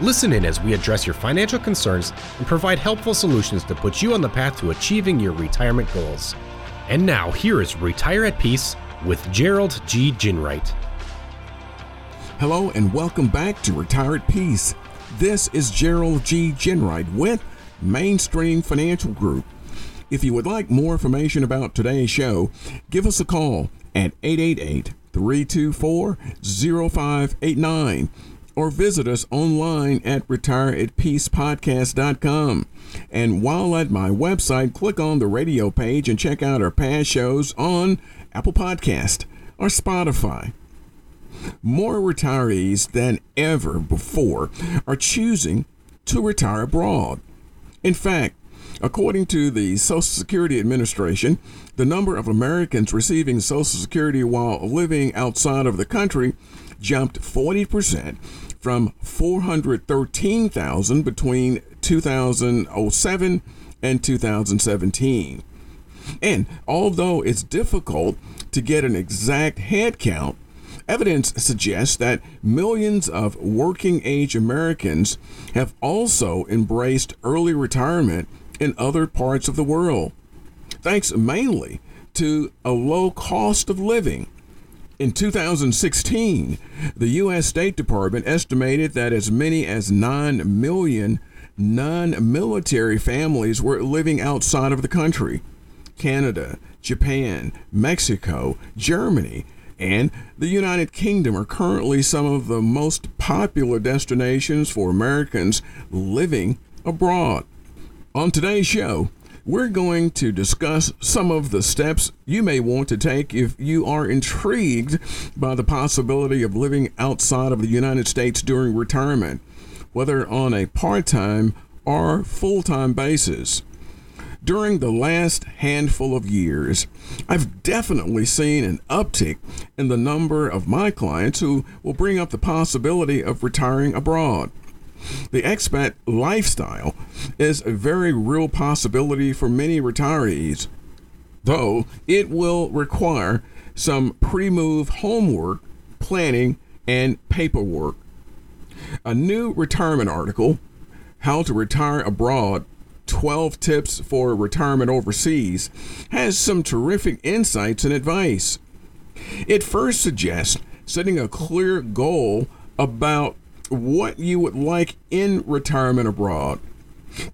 Listen in as we address your financial concerns and provide helpful solutions to put you on the path to achieving your retirement goals. And now, here is Retire at Peace with Gerald G. Ginwright. Hello, and welcome back to Retire at Peace. This is Gerald G. Ginwright with Mainstream Financial Group. If you would like more information about today's show, give us a call at 888 324 0589 or visit us online at retireatpeacepodcast.com. And while at my website, click on the radio page and check out our past shows on Apple Podcast or Spotify. More retirees than ever before are choosing to retire abroad. In fact, according to the Social Security Administration, the number of Americans receiving Social Security while living outside of the country jumped 40% from 413,000 between 2007 and 2017. And although it's difficult to get an exact head count, evidence suggests that millions of working age Americans have also embraced early retirement in other parts of the world, thanks mainly to a low cost of living in 2016, the U.S. State Department estimated that as many as 9 million non military families were living outside of the country. Canada, Japan, Mexico, Germany, and the United Kingdom are currently some of the most popular destinations for Americans living abroad. On today's show, we're going to discuss some of the steps you may want to take if you are intrigued by the possibility of living outside of the United States during retirement, whether on a part time or full time basis. During the last handful of years, I've definitely seen an uptick in the number of my clients who will bring up the possibility of retiring abroad. The expat lifestyle is a very real possibility for many retirees, though it will require some pre move homework, planning, and paperwork. A new retirement article, How to Retire Abroad 12 Tips for Retirement Overseas, has some terrific insights and advice. It first suggests setting a clear goal about what you would like in retirement abroad.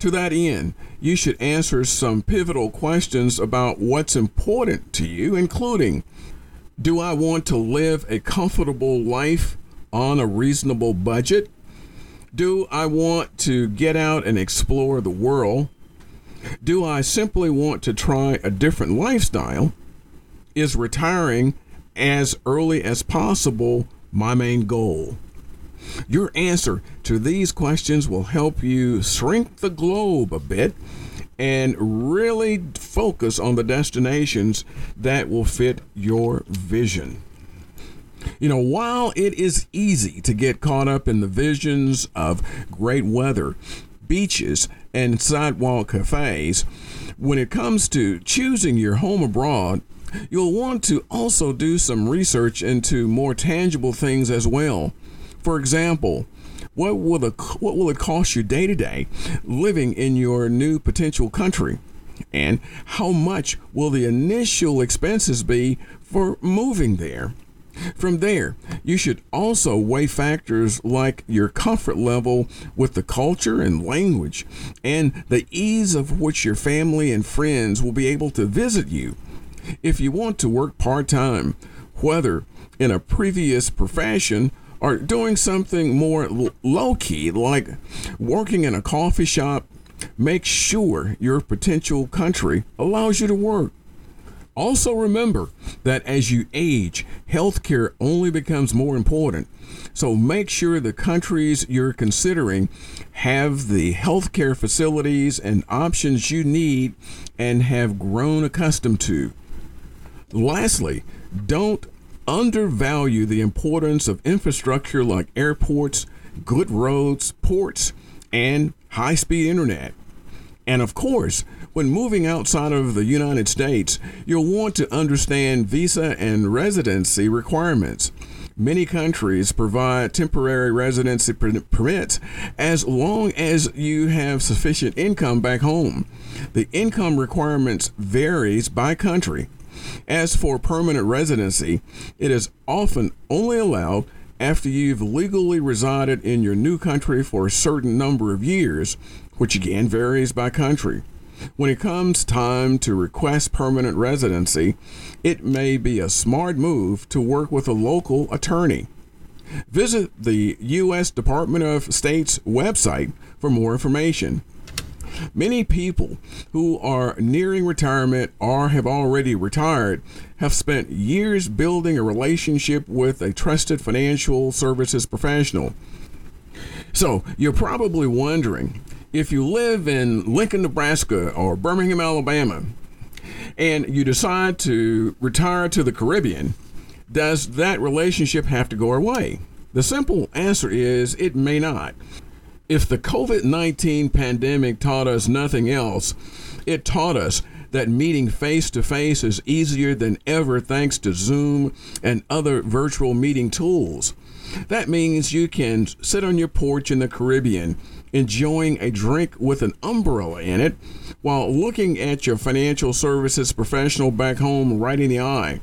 To that end, you should answer some pivotal questions about what's important to you, including Do I want to live a comfortable life on a reasonable budget? Do I want to get out and explore the world? Do I simply want to try a different lifestyle? Is retiring as early as possible my main goal? Your answer to these questions will help you shrink the globe a bit and really focus on the destinations that will fit your vision. You know, while it is easy to get caught up in the visions of great weather, beaches, and sidewalk cafes, when it comes to choosing your home abroad, you'll want to also do some research into more tangible things as well. For example, what will, the, what will it cost you day to day living in your new potential country? And how much will the initial expenses be for moving there? From there, you should also weigh factors like your comfort level with the culture and language, and the ease of which your family and friends will be able to visit you. If you want to work part time, whether in a previous profession or doing something more low key, like working in a coffee shop, make sure your potential country allows you to work. Also, remember that as you age, healthcare only becomes more important. So, make sure the countries you're considering have the healthcare facilities and options you need and have grown accustomed to. Lastly, don't undervalue the importance of infrastructure like airports, good roads, ports, and high speed internet. And of course, when moving outside of the United States, you'll want to understand visa and residency requirements. Many countries provide temporary residency permits as long as you have sufficient income back home. The income requirements varies by country. As for permanent residency, it is often only allowed after you've legally resided in your new country for a certain number of years, which again varies by country. When it comes time to request permanent residency, it may be a smart move to work with a local attorney. Visit the U.S. Department of State's website for more information. Many people who are nearing retirement or have already retired have spent years building a relationship with a trusted financial services professional. So, you're probably wondering if you live in Lincoln, Nebraska or Birmingham, Alabama, and you decide to retire to the Caribbean, does that relationship have to go away? The simple answer is it may not. If the COVID 19 pandemic taught us nothing else, it taught us that meeting face to face is easier than ever thanks to Zoom and other virtual meeting tools. That means you can sit on your porch in the Caribbean enjoying a drink with an umbrella in it while looking at your financial services professional back home right in the eye.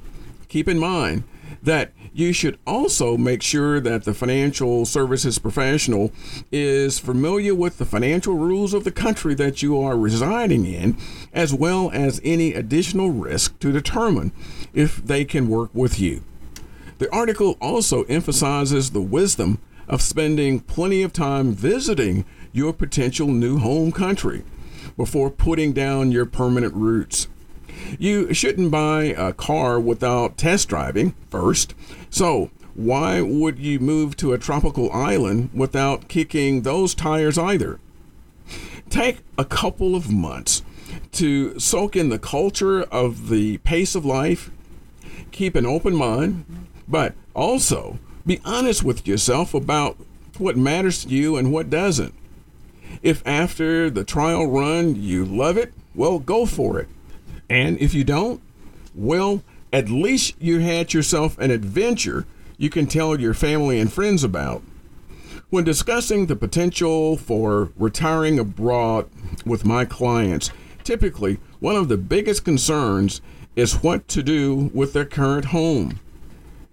Keep in mind that you should also make sure that the financial services professional is familiar with the financial rules of the country that you are residing in, as well as any additional risk to determine if they can work with you. The article also emphasizes the wisdom of spending plenty of time visiting your potential new home country before putting down your permanent roots. You shouldn't buy a car without test driving first. So, why would you move to a tropical island without kicking those tires either? Take a couple of months to soak in the culture of the pace of life, keep an open mind, but also be honest with yourself about what matters to you and what doesn't. If after the trial run you love it, well, go for it. And if you don't, well, at least you had yourself an adventure you can tell your family and friends about. When discussing the potential for retiring abroad with my clients, typically one of the biggest concerns is what to do with their current home.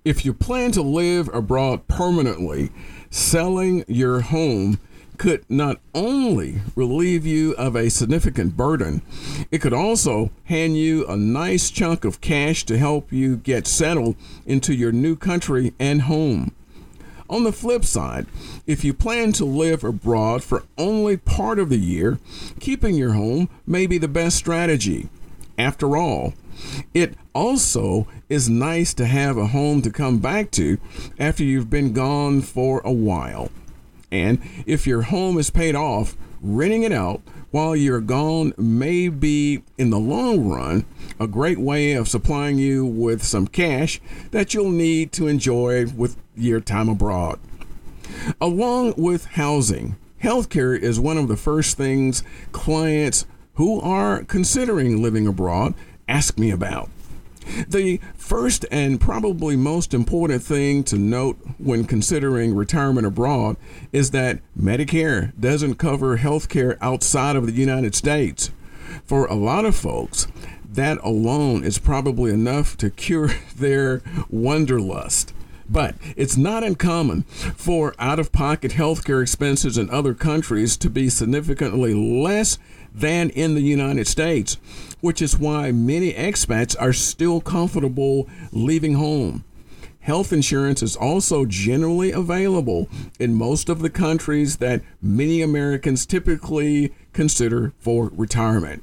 If you plan to live abroad permanently, selling your home could not only relieve you of a significant burden, it could also hand you a nice chunk of cash to help you get settled into your new country and home. On the flip side, if you plan to live abroad for only part of the year, keeping your home may be the best strategy. After all, it also is nice to have a home to come back to after you've been gone for a while. And if your home is paid off, renting it out while you're gone may be, in the long run, a great way of supplying you with some cash that you'll need to enjoy with your time abroad. Along with housing, healthcare is one of the first things clients who are considering living abroad ask me about. The first and probably most important thing to note when considering retirement abroad is that Medicare doesn't cover health care outside of the United States. For a lot of folks, that alone is probably enough to cure their wanderlust. But it's not uncommon for out of pocket healthcare expenses in other countries to be significantly less than in the United States, which is why many expats are still comfortable leaving home. Health insurance is also generally available in most of the countries that many Americans typically consider for retirement.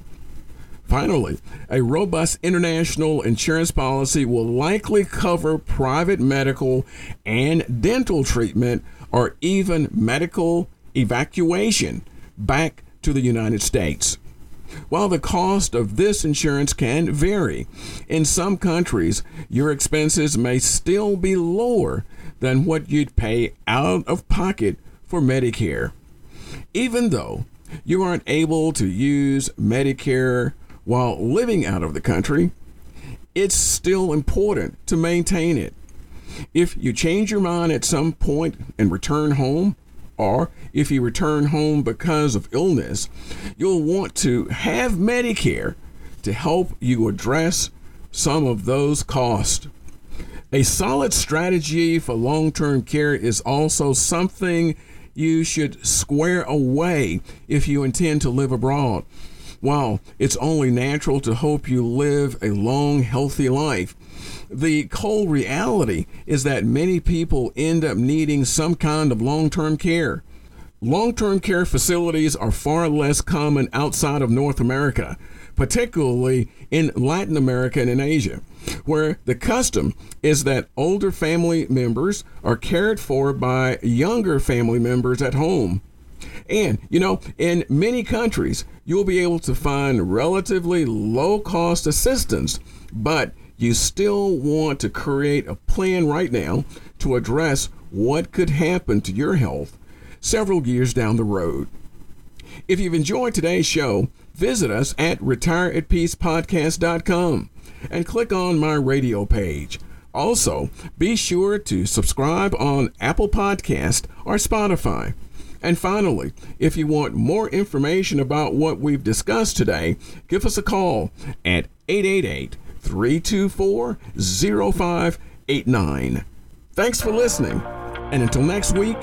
Finally, a robust international insurance policy will likely cover private medical and dental treatment or even medical evacuation back to the United States. While the cost of this insurance can vary, in some countries, your expenses may still be lower than what you'd pay out of pocket for Medicare. Even though you aren't able to use Medicare while living out of the country, it's still important to maintain it. If you change your mind at some point and return home, or if you return home because of illness, you'll want to have Medicare to help you address some of those costs. A solid strategy for long term care is also something you should square away if you intend to live abroad. While it's only natural to hope you live a long, healthy life, the cold reality is that many people end up needing some kind of long term care. Long term care facilities are far less common outside of North America, particularly in Latin America and in Asia, where the custom is that older family members are cared for by younger family members at home. And, you know, in many countries, you'll be able to find relatively low cost assistance, but you still want to create a plan right now to address what could happen to your health several years down the road. If you've enjoyed today's show, visit us at retireatpeacepodcast.com and click on my radio page. Also, be sure to subscribe on Apple Podcast or Spotify. And finally, if you want more information about what we've discussed today, give us a call at 888 324 0589. Thanks for listening. And until next week,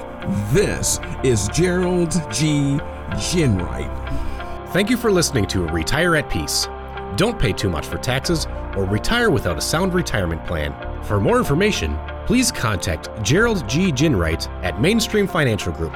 this is Gerald G. Ginwright. Thank you for listening to Retire at Peace. Don't pay too much for taxes or retire without a sound retirement plan. For more information, please contact Gerald G. Ginwright at Mainstream Financial Group.